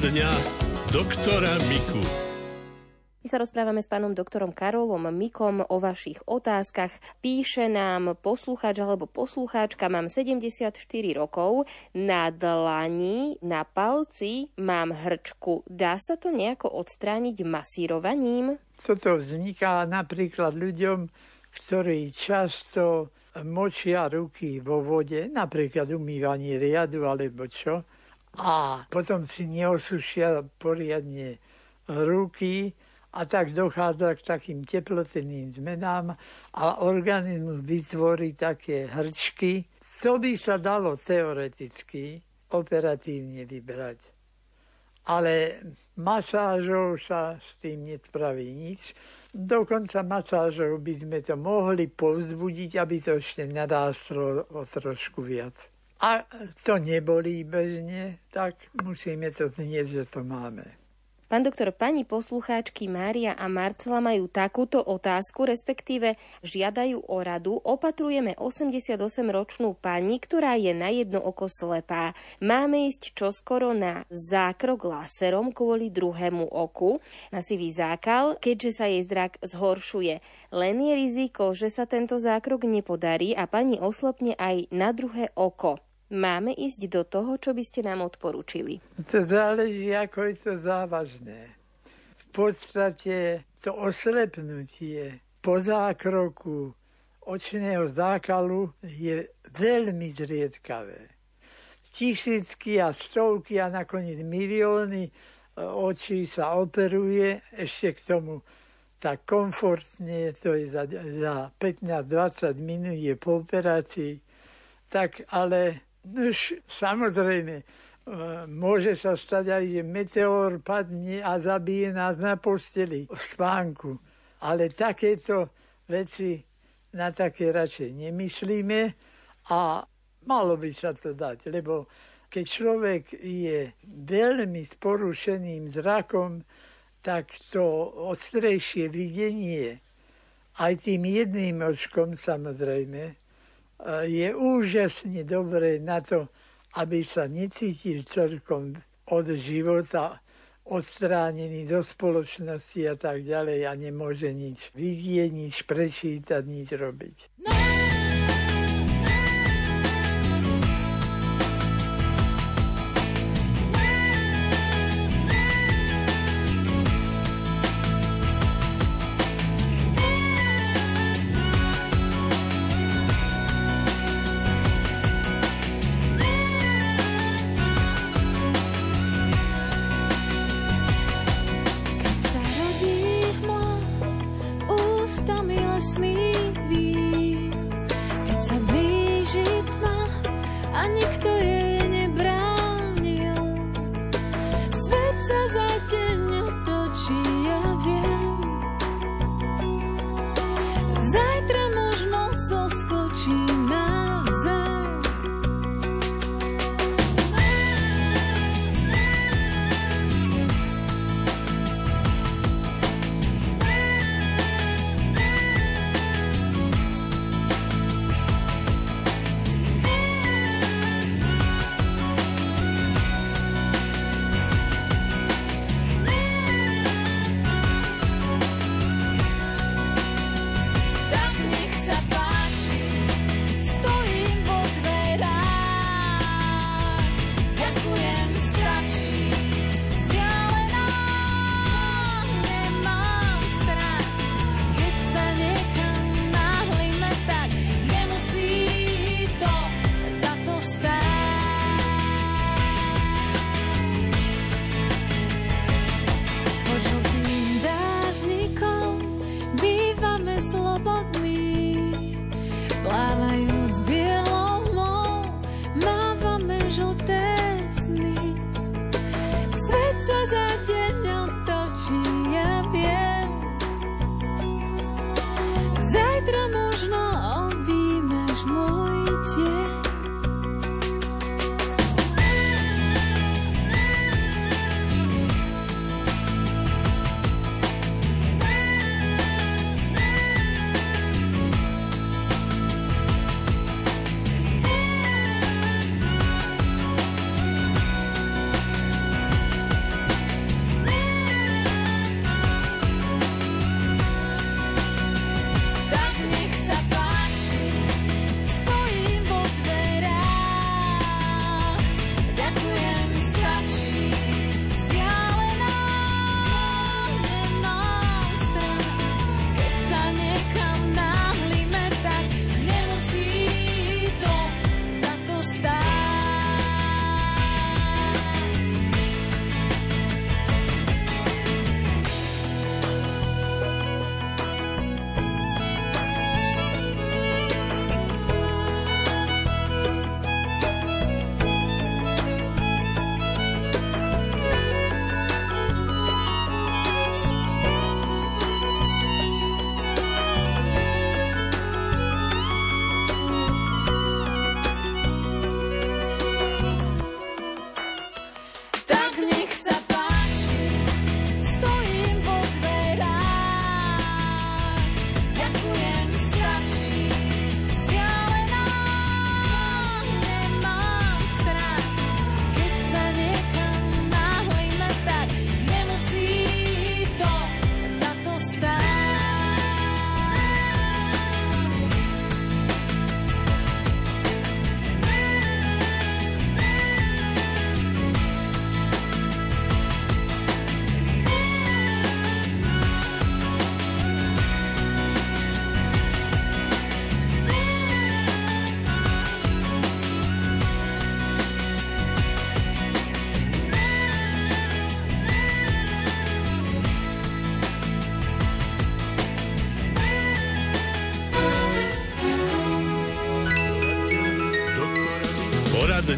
dňa doktora Miku. My sa rozprávame s pánom doktorom Karolom Mikom o vašich otázkach. Píše nám poslucháč alebo poslucháčka, mám 74 rokov, na dlani, na palci mám hrčku. Dá sa to nejako odstrániť masírovaním? Toto vzniká napríklad ľuďom, ktorí často močia ruky vo vode, napríklad umývanie riadu alebo čo, a potom si neosušia poriadne ruky a tak dochádza k takým teplotenným zmenám a organizmus vytvorí také hrčky. To by sa dalo teoreticky operatívne vybrať. Ale masážou sa s tým nespraví nič. Dokonca masážou by sme to mohli povzbudiť, aby to ešte narástlo o trošku viac a to nebolí bežne, tak musíme to znieť, že to máme. Pán doktor, pani poslucháčky Mária a Marcela majú takúto otázku, respektíve žiadajú o radu. Opatrujeme 88-ročnú pani, ktorá je na jedno oko slepá. Máme ísť čoskoro na zákrok láserom kvôli druhému oku, na sivý zákal, keďže sa jej zrak zhoršuje. Len je riziko, že sa tento zákrok nepodarí a pani oslepne aj na druhé oko. Máme ísť do toho, čo by ste nám odporúčili? To záleží, ako je to závažné. V podstate to oslepnutie po zákroku očného zákalu je veľmi zriedkavé. Tisícky a stovky a nakoniec milióny e, očí sa operuje, ešte k tomu tak komfortne, to je za, za 15-20 minút je po operácii, tak ale Už samozrejme, e, môže sa stať aj, že meteor padne a zabije nás na posteli v spánku. Ale takéto veci na také radšej nemyslíme a malo by sa to dať, lebo keď človek je veľmi s porušeným zrakom, tak to ostrejšie videnie, aj tým jedným očkom samozrejme, je úžasne dobré na to, aby sa necítil celkom od života odstránený do spoločnosti a tak ďalej a nemôže nič vidieť, nič prečítať, nič robiť. No! says I did. slobodný, plávajú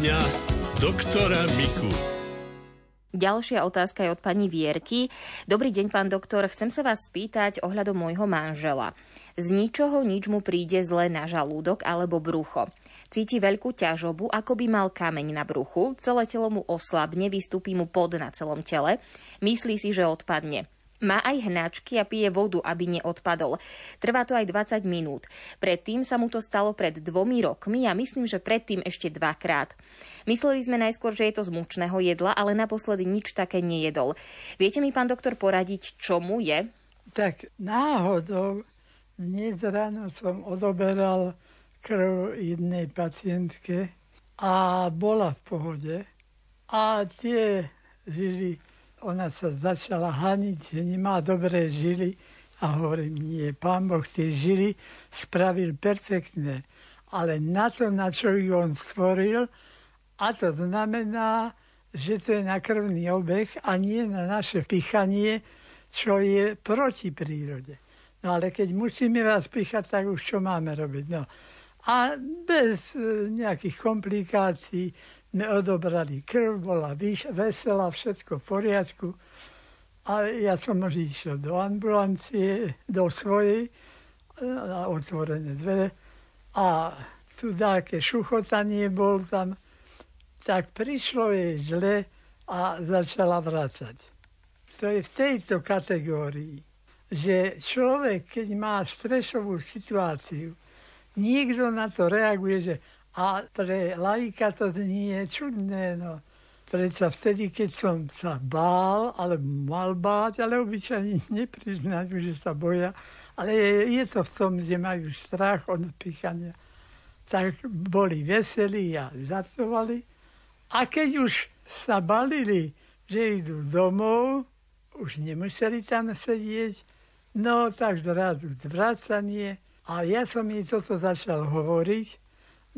Poradňa doktora Miku. Ďalšia otázka je od pani Vierky. Dobrý deň, pán doktor. Chcem sa vás spýtať ohľadom môjho manžela. Z ničoho nič mu príde zle na žalúdok alebo brucho. Cíti veľkú ťažobu, ako by mal kameň na bruchu, celé telo mu oslabne, vystúpi mu pod na celom tele, myslí si, že odpadne. Má aj hnačky a pije vodu, aby neodpadol. Trvá to aj 20 minút. Predtým sa mu to stalo pred dvomi rokmi a myslím, že predtým ešte dvakrát. Mysleli sme najskôr, že je to z mučného jedla, ale naposledy nič také nejedol. Viete mi, pán doktor, poradiť, čo mu je? Tak náhodou dnes ráno som odoberal krv jednej pacientke a bola v pohode. A tie žily, ona sa začala haniť, že nemá dobré žily. A hovorím, nie, pán Boh tie žily spravil perfektne. Ale na to, na čo ich on stvoril, a to znamená, že to je na krvný obeh a nie na naše pichanie, čo je proti prírode. No ale keď musíme vás pichať, tak už čo máme robiť? No, a bez e, nejakých komplikácií sme odobrali krv, bola veselá, všetko v poriadku. A ja som už išiel do ambulancie, do svojej, na otvorené dvere. A tu také šuchotanie bol tam. Tak prišlo jej zle a začala vracať. To je v tejto kategórii, že človek, keď má stresovú situáciu, nikto na to reaguje, že a pre laika to nie je čudné, no. Predsa vtedy, keď som sa bál, ale mal báť, ale obyčajne nepriznajú, že sa boja, ale je, je to v tom, že majú strach od pýchania. Tak boli veselí a žartovali. A keď už sa balili, že idú domov, už nemuseli tam sedieť, no tak zrazu zvracanie, a ja som jej toto začal hovoriť,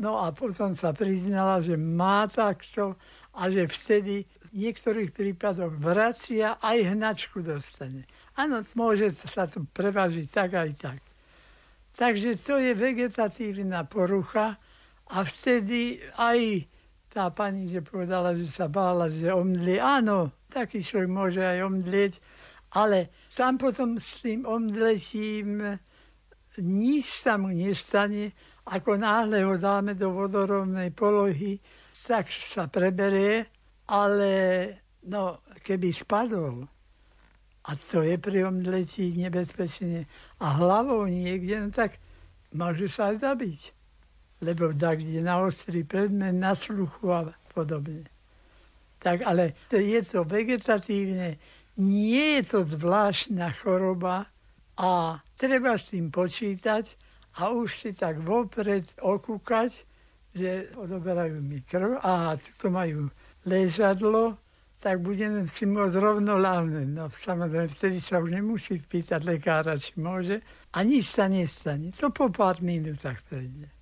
no a potom sa priznala, že má takto a že vtedy v niektorých prípadoch vracia aj hnačku dostane. Áno, môže sa to prevažiť tak aj tak. Takže to je vegetatívna porucha a vtedy aj tá pani, že povedala, že sa bála, že omdlie. Áno, taký človek môže aj omdlieť, ale tam potom s tým omdletím nič sa mu nestane, ako náhle ho dáme do vodorovnej polohy, tak sa preberie, ale no, keby spadol, a to je pri omdletí nebezpečne, a hlavou niekde, no tak môže sa aj zabiť. Lebo tak, kde na ostrý predmet, na sluchu a podobne. Tak ale je to vegetatívne, nie je to zvláštna choroba, a treba s tým počítať a už si tak vopred okúkať, že odoberajú mi krv a tu majú ležadlo, tak budem si môcť rovno láhnuť. No samozrejme, vtedy sa už nemusí pýtať lekára, či môže. A nič sa nestane. To po pár minútach prejde.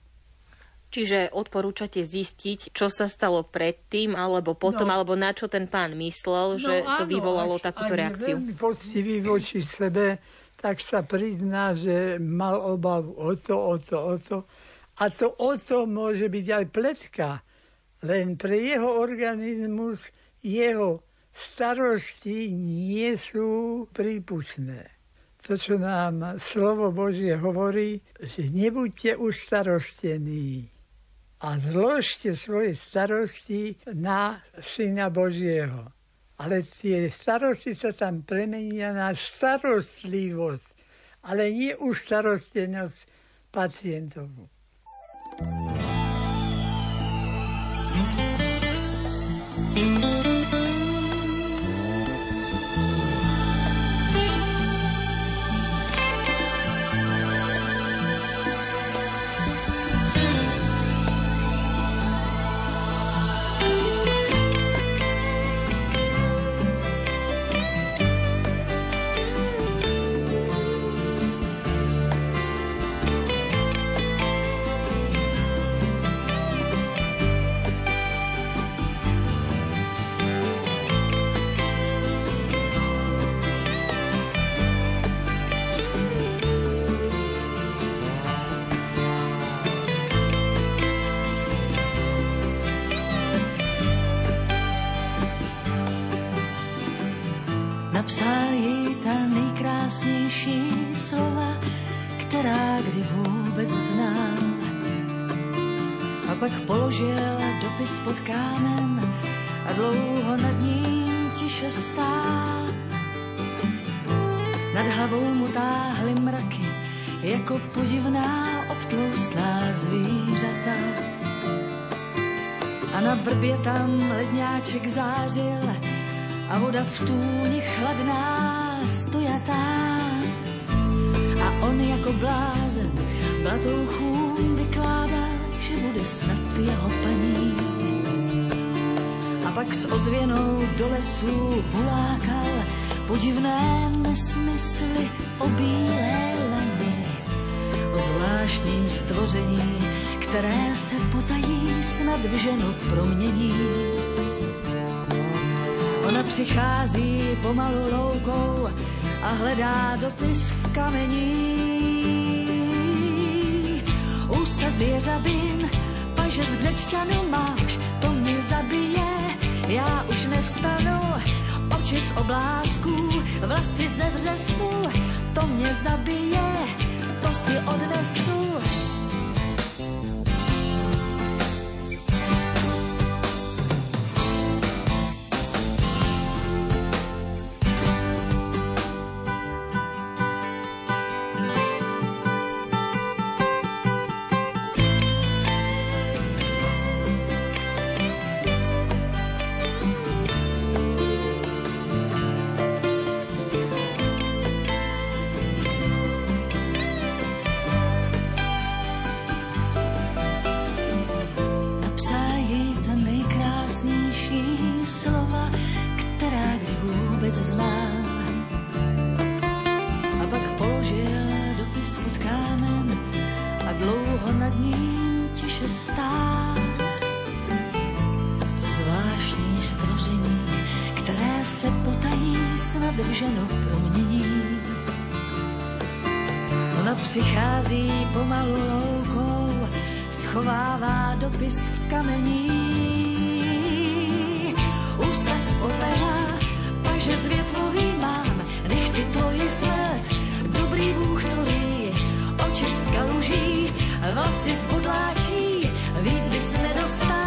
Čiže odporúčate zistiť, čo sa stalo predtým, alebo potom, no, alebo na čo ten pán myslel, no, že áno, to vyvolalo takúto reakciu. Veľmi poctivý voči sebe, tak sa prizná, že mal obavu o to, o to, o to. A to o to môže byť aj pletka. Len pre jeho organizmus jeho starosti nie sú prípustné. To, čo nám slovo Božie hovorí, že nebuďte ustarostení a zložte svoje starosti na Syna Božieho ale tie starosti sa tam premenia na starostlivosť, ale nie už starostenosť pacientov. Napsal jí ta nejkrásnější slova, která kdy vůbec znal. A pak položil dopis pod kámen a dlouho nad ním tiše stál. Nad hlavou mu táhly mraky, jako podivná obtloustlá zvířata. A na vrbě tam ledňáček zářil a voda v tůni chladná stojatá. A on jako blázen blatouchům vykládal, že bude snad jeho paní. A pak s ozvěnou do lesů hulákal podivné nesmysly o bílé lani, o zvláštním stvoření, které se potají snad v ženu promění. Ona přichází pomalu loukou a hledá dopis v kamení. Ústa zvěřabin, paže z břečťanu máš, to mě zabije, já už nevstanu, oči z oblázků, vlasy ze vřesu, to mě zabije, to si odnesu. zadrženo promění. Ona přichází pomalu loukou, schovává dopis v kamení. Ústa spolená, paže z větvoví mám, nechci tvoji svet, dobrý Bůh to ví, oči z kaluží, vlasy podláčí, víc bys nedostal.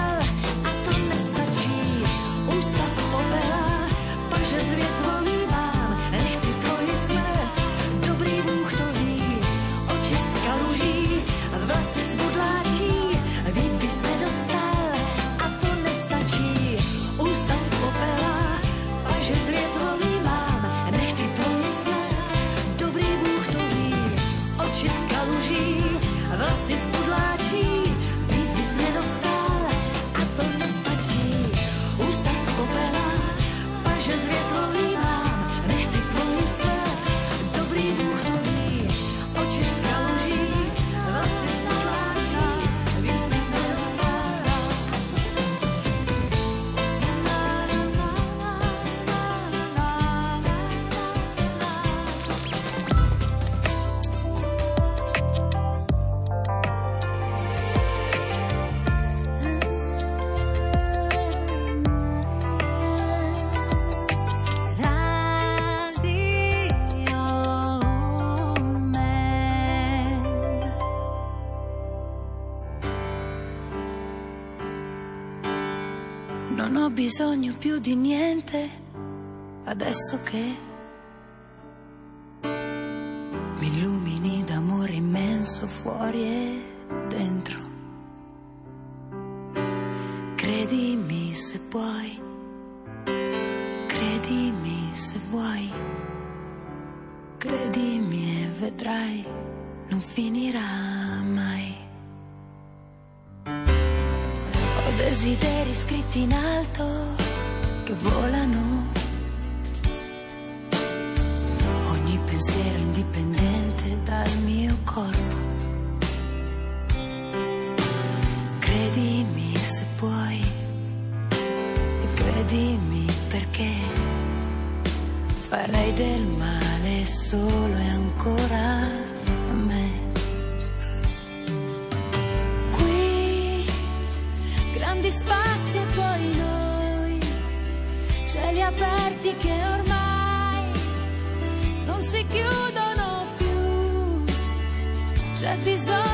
Bisogno più di niente adesso che desideri scritti in alto che volano. Ogni pensiero indipendente dal mio corpo. Credimi se puoi e credimi perché farei del male solo episode.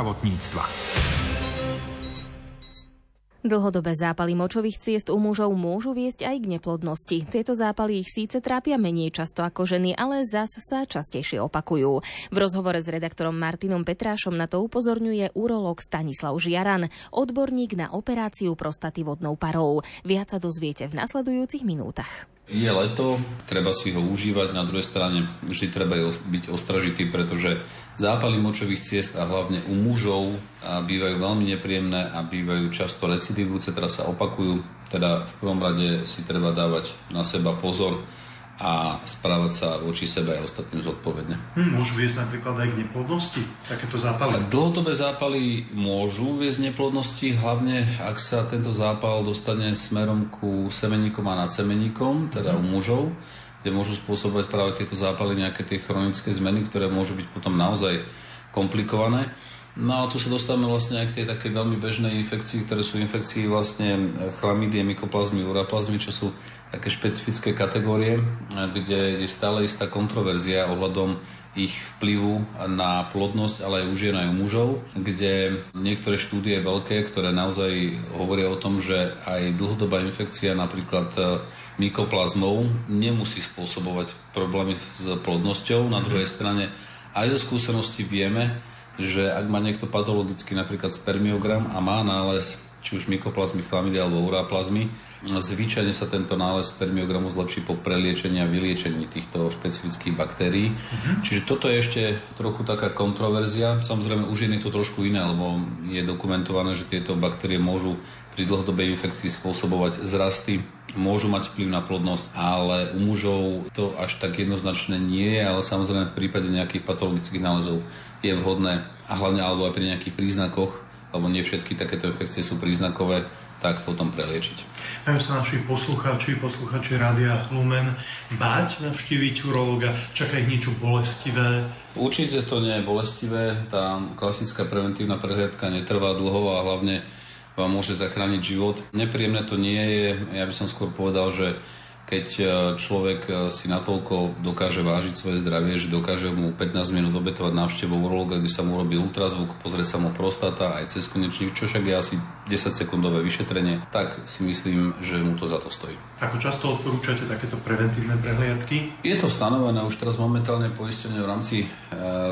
Zdravotníctva. Dlhodobé zápaly močových ciest u mužov môžu viesť aj k neplodnosti. Tieto zápaly ich síce trápia menej často ako ženy, ale zas sa častejšie opakujú. V rozhovore s redaktorom Martinom Petrášom na to upozorňuje urológ Stanislav Žiaran, odborník na operáciu prostaty vodnou parou. Viac sa dozviete v nasledujúcich minútach. Je leto, treba si ho užívať, na druhej strane vždy treba byť ostražitý, pretože zápaly močových ciest a hlavne u mužov bývajú veľmi nepríjemné a bývajú často recidivujúce, teraz sa opakujú. Teda v prvom rade si treba dávať na seba pozor a správať sa voči sebe aj ostatným zodpovedne. Hm, môžu viesť napríklad aj k neplodnosti takéto zápaly? Dlhodobé zápaly môžu viesť neplodnosti, hlavne ak sa tento zápal dostane smerom ku semeníkom a nadsemeníkom, teda u mužov, kde môžu spôsobovať práve tieto zápaly nejaké tie chronické zmeny, ktoré môžu byť potom naozaj komplikované. No ale tu sa dostávame vlastne aj k tej takej veľmi bežnej infekcii, ktoré sú infekcii vlastne chlamídie, mykoplazmy, uraplazmy, čo sú také špecifické kategórie, kde je stále istá kontroverzia ohľadom ich vplyvu na plodnosť, ale aj u žien aj u mužov, kde niektoré štúdie veľké, ktoré naozaj hovoria o tom, že aj dlhodobá infekcia napríklad mykoplazmou nemusí spôsobovať problémy s plodnosťou. Na druhej strane aj zo skúsenosti vieme, že ak má niekto patologický napríklad spermiogram a má nález či už mykoplazmy, chlamidy alebo uráplazmy, zvyčajne sa tento nález spermiogramu zlepší po preliečení a vyliečení týchto špecifických baktérií. Mm-hmm. Čiže toto je ešte trochu taká kontroverzia. Samozrejme, u žien je to trošku iné, lebo je dokumentované, že tieto baktérie môžu pri dlhodobej infekcii spôsobovať zrasty, môžu mať vplyv na plodnosť, ale u mužov to až tak jednoznačne nie je, ale samozrejme v prípade nejakých patologických nálezov je vhodné a hlavne alebo aj pri nejakých príznakoch, lebo nie všetky takéto infekcie sú príznakové, tak potom preliečiť. Majú sa naši poslucháči, poslucháči Rádia Lumen báť navštíviť urologa? Čaká ich niečo bolestivé? Určite to nie je bolestivé. Tá klasická preventívna prehliadka netrvá dlho a hlavne vám môže zachrániť život. Nepríjemné to nie je. Ja by som skôr povedal, že keď e, človek e, si natoľko dokáže vážiť svoje zdravie, že dokáže mu 15 minút obetovať návštevu urologa, kde sa mu robí ultrazvuk, pozrie sa mu prostata aj cez konečník, čo však je asi 10 sekundové vyšetrenie, tak si myslím, že mu to za to stojí. Ako často odporúčate takéto preventívne prehliadky? Je to stanovené už teraz momentálne poistenie v rámci e,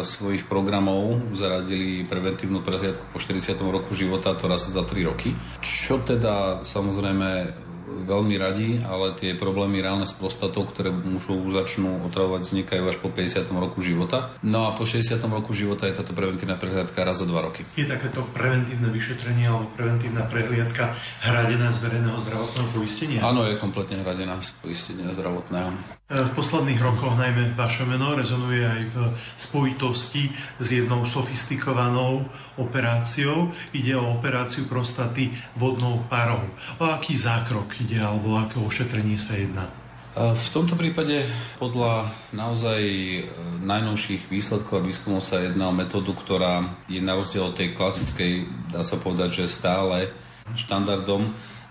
svojich programov zaradili preventívnu prehliadku po 40. roku života, to raz za 3 roky. Čo teda samozrejme veľmi radi, ale tie problémy reálne s prostatou, ktoré mužov začnú otravovať, vznikajú až po 50. roku života. No a po 60. roku života je táto preventívna prehliadka raz za 2 roky. Je takéto preventívne vyšetrenie alebo preventívna prehliadka hradená z verejného zdravotného poistenia? Áno, je kompletne hradená z poistenia zdravotného. E, v posledných rokoch najmä vaše meno rezonuje aj v spojitosti s jednou sofistikovanou operáciou. Ide o operáciu prostaty vodnou parou. O aký zákrok ide alebo aké ošetrenie sa jedná? V tomto prípade podľa naozaj e, najnovších výsledkov a výskumov sa jedná o metódu, ktorá je na rozdiel od tej klasickej, dá sa povedať, že stále štandardom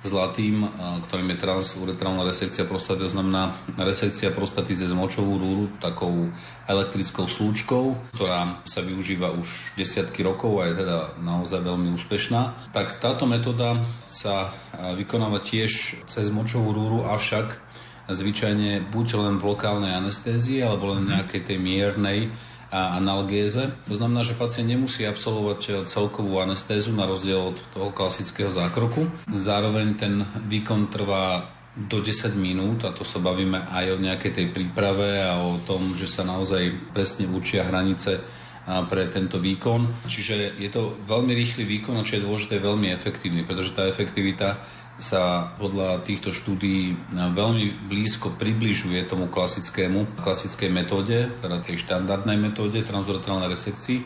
zlatým, ktorým je transuretrálna resekcia prostaty, to znamená resekcia prostaty cez močovú rúru takou elektrickou slúčkou, ktorá sa využíva už desiatky rokov a je teda naozaj veľmi úspešná. Tak táto metóda sa vykonáva tiež cez močovú rúru, avšak zvyčajne buď len v lokálnej anestézii alebo len nejakej tej miernej a analgéze. To znamená, že pacient nemusí absolvovať e, celkovú anestézu na rozdiel od toho klasického zákroku. Zároveň ten výkon trvá do 10 minút a to sa bavíme aj o nejakej tej príprave a o tom, že sa naozaj presne učia hranice pre tento výkon. Čiže je to veľmi rýchly výkon a čo je dôležité, veľmi efektívny, pretože tá efektivita sa podľa týchto štúdí veľmi blízko približuje tomu klasickému, klasickej metóde, teda tej štandardnej metóde transuretrálnej resekcii.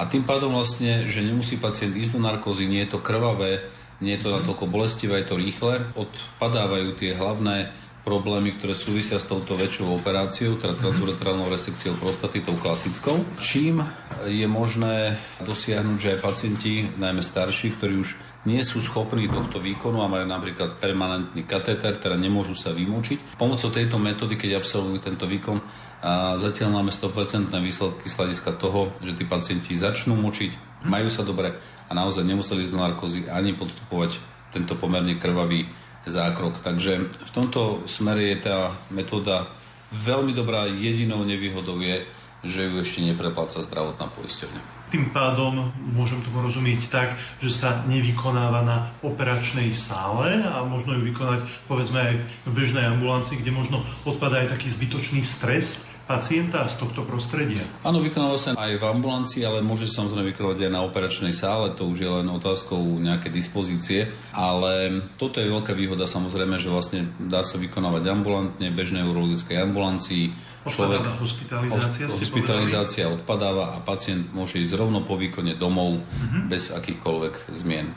A tým pádom vlastne, že nemusí pacient ísť do narkózy, nie je to krvavé, nie je to natoľko bolestivé, je to rýchle, odpadávajú tie hlavné problémy, ktoré súvisia s touto väčšou operáciou, teda transuretrálnou resekciou prostaty, tou klasickou. Čím je možné dosiahnuť, že aj pacienti, najmä starší, ktorí už nie sú schopní tohto výkonu a majú napríklad permanentný katéter, teda nemôžu sa vymočiť. Pomocou tejto metódy, keď absolvujú tento výkon, a zatiaľ máme 100% výsledky z hľadiska toho, že tí pacienti začnú močiť, majú sa dobre a naozaj nemuseli ísť do narkózy ani podstupovať tento pomerne krvavý zákrok. Takže v tomto smere je tá metóda veľmi dobrá. Jedinou nevýhodou je, že ju ešte neprepláca zdravotná poisťovňa. Tým pádom môžem tomu rozumieť tak, že sa nevykonáva na operačnej sále a možno ju vykonať povedzme aj v bežnej ambulancii, kde možno odpadá aj taký zbytočný stres pacienta z tohto prostredia? Áno, vykonáva sa aj v ambulancii, ale môže sa samozrejme vykonávať aj na operačnej sále, to už je len otázkou nejaké dispozície, ale toto je veľká výhoda samozrejme, že vlastne dá sa vykonávať ambulantne, bežnej urologickej ambulancii, Človek, hospitalizácia, hospitalizácia odpadáva a pacient môže ísť rovno po výkone domov uh-huh. bez akýchkoľvek zmien.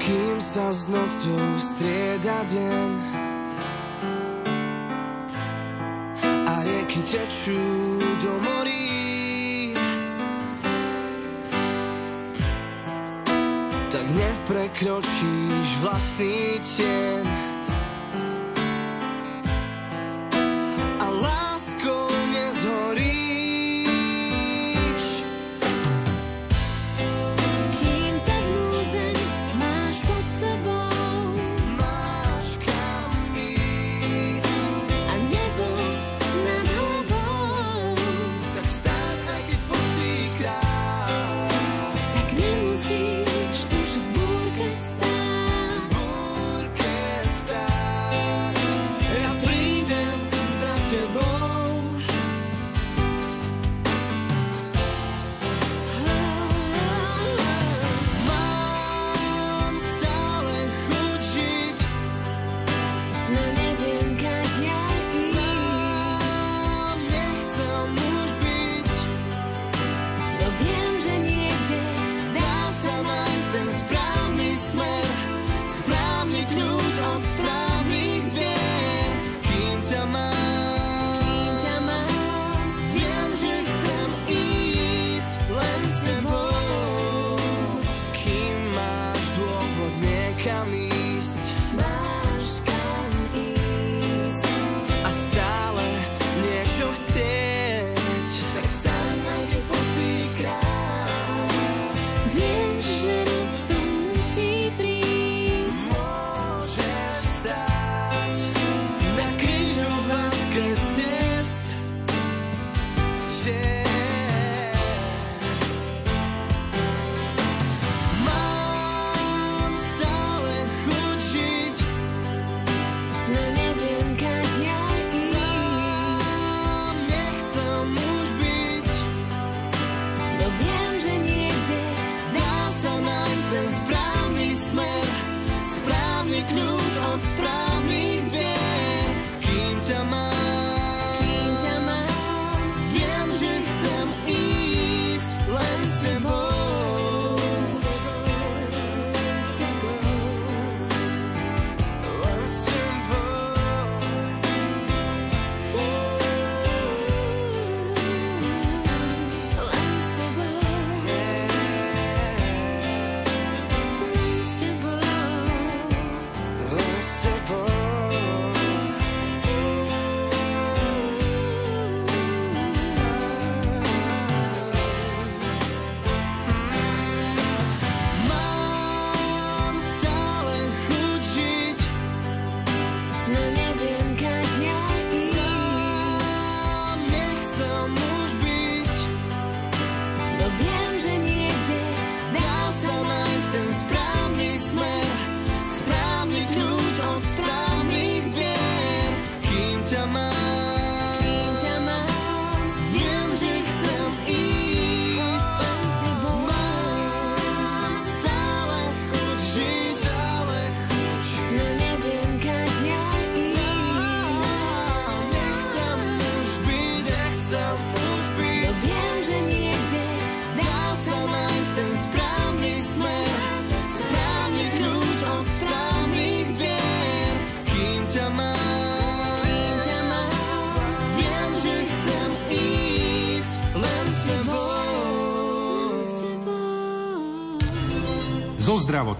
Kým sa s nocou strieda deň rieky tečú do morí, tak neprekročíš vlastný tieň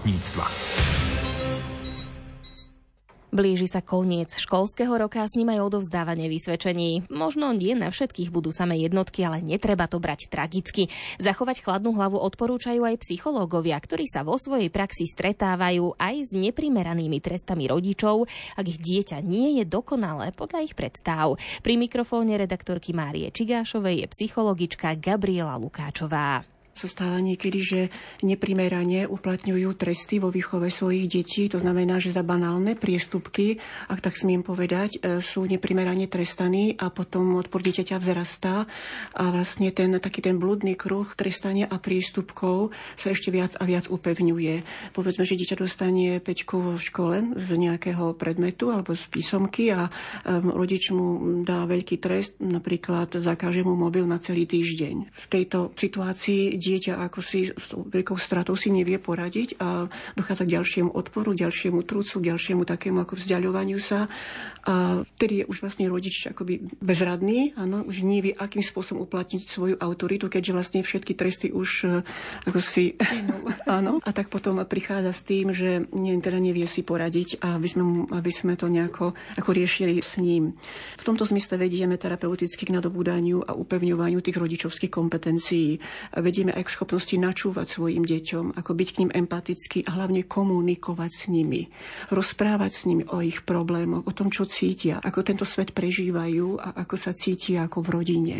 zdravotníctva. Blíži sa koniec školského roka a s ním aj odovzdávanie vysvedčení. Možno nie na všetkých budú samé jednotky, ale netreba to brať tragicky. Zachovať chladnú hlavu odporúčajú aj psychológovia, ktorí sa vo svojej praxi stretávajú aj s neprimeranými trestami rodičov, ak ich dieťa nie je dokonalé podľa ich predstav. Pri mikrofóne redaktorky Márie Čigášovej je psychologička Gabriela Lukáčová sa stáva niekedy, že neprimerane uplatňujú tresty vo výchove svojich detí. To znamená, že za banálne priestupky, ak tak smiem povedať, e, sú neprimerane trestaní a potom odpor dieťaťa vzrastá a vlastne ten taký ten blúdny kruh trestania a priestupkov sa ešte viac a viac upevňuje. Povedzme, že dieťa dostane peťku v škole z nejakého predmetu alebo z písomky a um, rodič mu dá veľký trest, napríklad zakáže mu mobil na celý týždeň. V tejto situácii dieťa ako si s veľkou stratou si nevie poradiť a dochádza k ďalšiemu odporu, ďalšiemu trúcu, ďalšiemu takému ako vzdialovaniu sa. A vtedy je už vlastne rodič akoby bezradný, áno, už nevie, akým spôsobom uplatniť svoju autoritu, keďže vlastne všetky tresty už eh, ako si... áno. A tak potom prichádza s tým, že nie, teda nevie si poradiť a aby sme, aby sme to nejako ako riešili s ním. V tomto zmysle vedieme terapeuticky k nadobúdaniu a upevňovaniu tých rodičovských kompetencií. Vedieme aj k schopnosti načúvať svojim deťom, ako byť k ním empatický a hlavne komunikovať s nimi. Rozprávať s nimi o ich problémoch, o tom, čo cítia, ako tento svet prežívajú a ako sa cítia ako v rodine.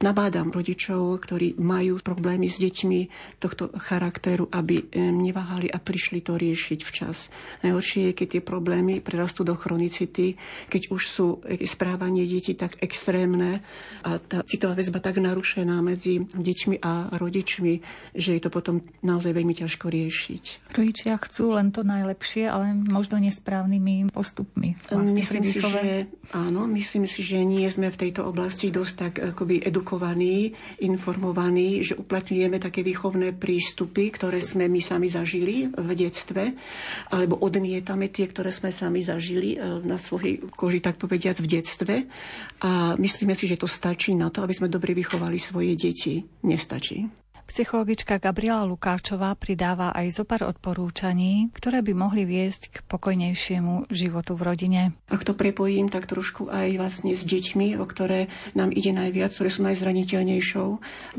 Nabádam rodičov, ktorí majú problémy s deťmi tohto charakteru, aby neváhali a prišli to riešiť včas. Najhoršie je, keď tie problémy prerastú do chronicity, keď už sú správanie detí tak extrémne a tá citová väzba tak narušená medzi deťmi a rodičmi, že je to potom naozaj veľmi ťažko riešiť. Rodičia chcú len to najlepšie, ale možno nesprávnymi postupmi. Myslím si, že áno, myslím si, že nie sme v tejto oblasti dosť tak akoby edukovaní edukovaní, informovaní, že uplatňujeme také výchovné prístupy, ktoré sme my sami zažili v detstve, alebo odmietame tie, ktoré sme sami zažili e, na svojej koži, tak povediac, v detstve. A myslíme si, že to stačí na to, aby sme dobre vychovali svoje deti. Nestačí. Psychologička Gabriela Lukáčová pridáva aj zo pár odporúčaní, ktoré by mohli viesť k pokojnejšiemu životu v rodine. Ak to prepojím, tak trošku aj vlastne s deťmi, o ktoré nám ide najviac, ktoré sú najzraniteľnejšou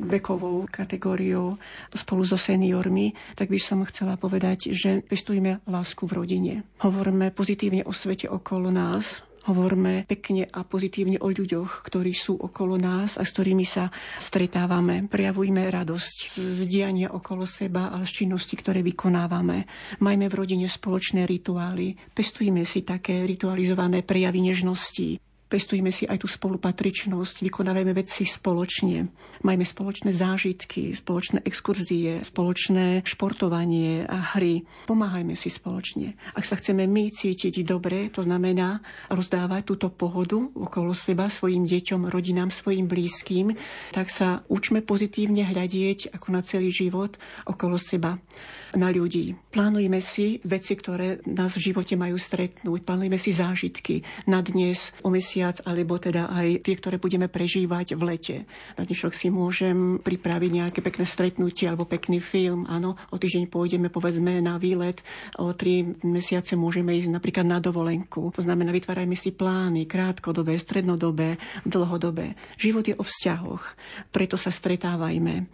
vekovou kategóriou spolu so seniormi, tak by som chcela povedať, že pestujme lásku v rodine. Hovorme pozitívne o svete okolo nás, Hovorme pekne a pozitívne o ľuďoch, ktorí sú okolo nás a s ktorými sa stretávame. Prejavujme radosť z diania okolo seba a z činnosti, ktoré vykonávame. Majme v rodine spoločné rituály. Pestujme si také ritualizované prejavy nežnosti pestujme si aj tú spolupatričnosť, vykonávajme veci spoločne, majme spoločné zážitky, spoločné exkurzie, spoločné športovanie a hry. Pomáhajme si spoločne. Ak sa chceme my cítiť dobre, to znamená rozdávať túto pohodu okolo seba svojim deťom, rodinám, svojim blízkym, tak sa učme pozitívne hľadieť ako na celý život okolo seba na ľudí. Plánujme si veci, ktoré nás v živote majú stretnúť. Plánujme si zážitky na dnes, o mesiac, alebo teda aj tie, ktoré budeme prežívať v lete. Na dnešok si môžem pripraviť nejaké pekné stretnutie alebo pekný film. Áno, o týždeň pôjdeme povedzme na výlet, o tri mesiace môžeme ísť napríklad na dovolenku. To znamená, vytvárajme si plány krátkodobé, strednodobé, dlhodobé. Život je o vzťahoch, preto sa stretávajme.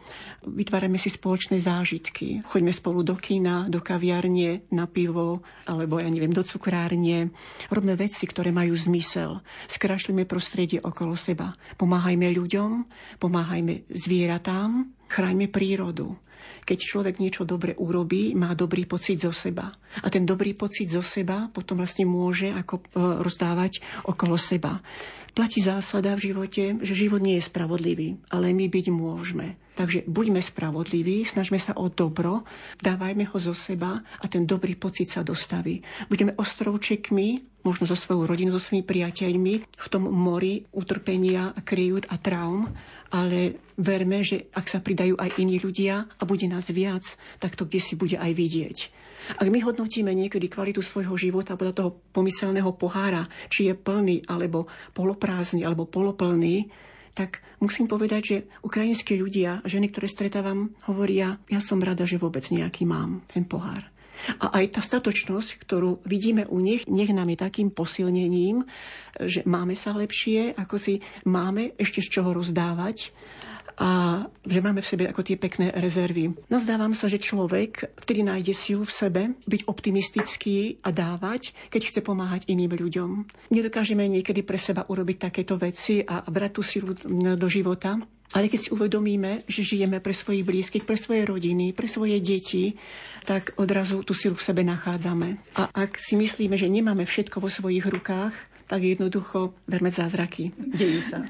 Vytvárajme si spoločné zážitky. Choďme spolu do kina, do kaviarne, na pivo, alebo ja neviem, do cukrárne. Robme veci, ktoré majú zmysel. Skrašľujme prostredie okolo seba. Pomáhajme ľuďom, pomáhajme zvieratám, chráňme prírodu. Keď človek niečo dobre urobí, má dobrý pocit zo seba. A ten dobrý pocit zo seba potom vlastne môže ako e, rozdávať okolo seba. Platí zásada v živote, že život nie je spravodlivý, ale my byť môžeme. Takže buďme spravodliví, snažme sa o dobro, dávajme ho zo seba a ten dobrý pocit sa dostaví. Budeme ostrovčekmi, možno so svojou rodinou, so svojimi priateľmi v tom mori utrpenia, kryjút a traum, ale verme, že ak sa pridajú aj iní ľudia a bude nás viac, tak to kde si bude aj vidieť. Ak my hodnotíme niekedy kvalitu svojho života podľa toho pomyselného pohára, či je plný, alebo poloprázdny, alebo poloplný, tak musím povedať, že ukrajinskí ľudia, ženy, ktoré stretávam, hovoria, ja som rada, že vôbec nejaký mám ten pohár. A aj tá statočnosť, ktorú vidíme u nich, nech nám je takým posilnením, že máme sa lepšie, ako si máme ešte z čoho rozdávať a že máme v sebe ako tie pekné rezervy. Nazdávam sa, že človek vtedy nájde silu v sebe byť optimistický a dávať, keď chce pomáhať iným ľuďom. Nedokážeme niekedy pre seba urobiť takéto veci a brať tú silu do života, ale keď si uvedomíme, že žijeme pre svojich blízkych, pre svoje rodiny, pre svoje deti, tak odrazu tú silu v sebe nachádzame. A ak si myslíme, že nemáme všetko vo svojich rukách, tak jednoducho verme v zázraky. Dejú sa.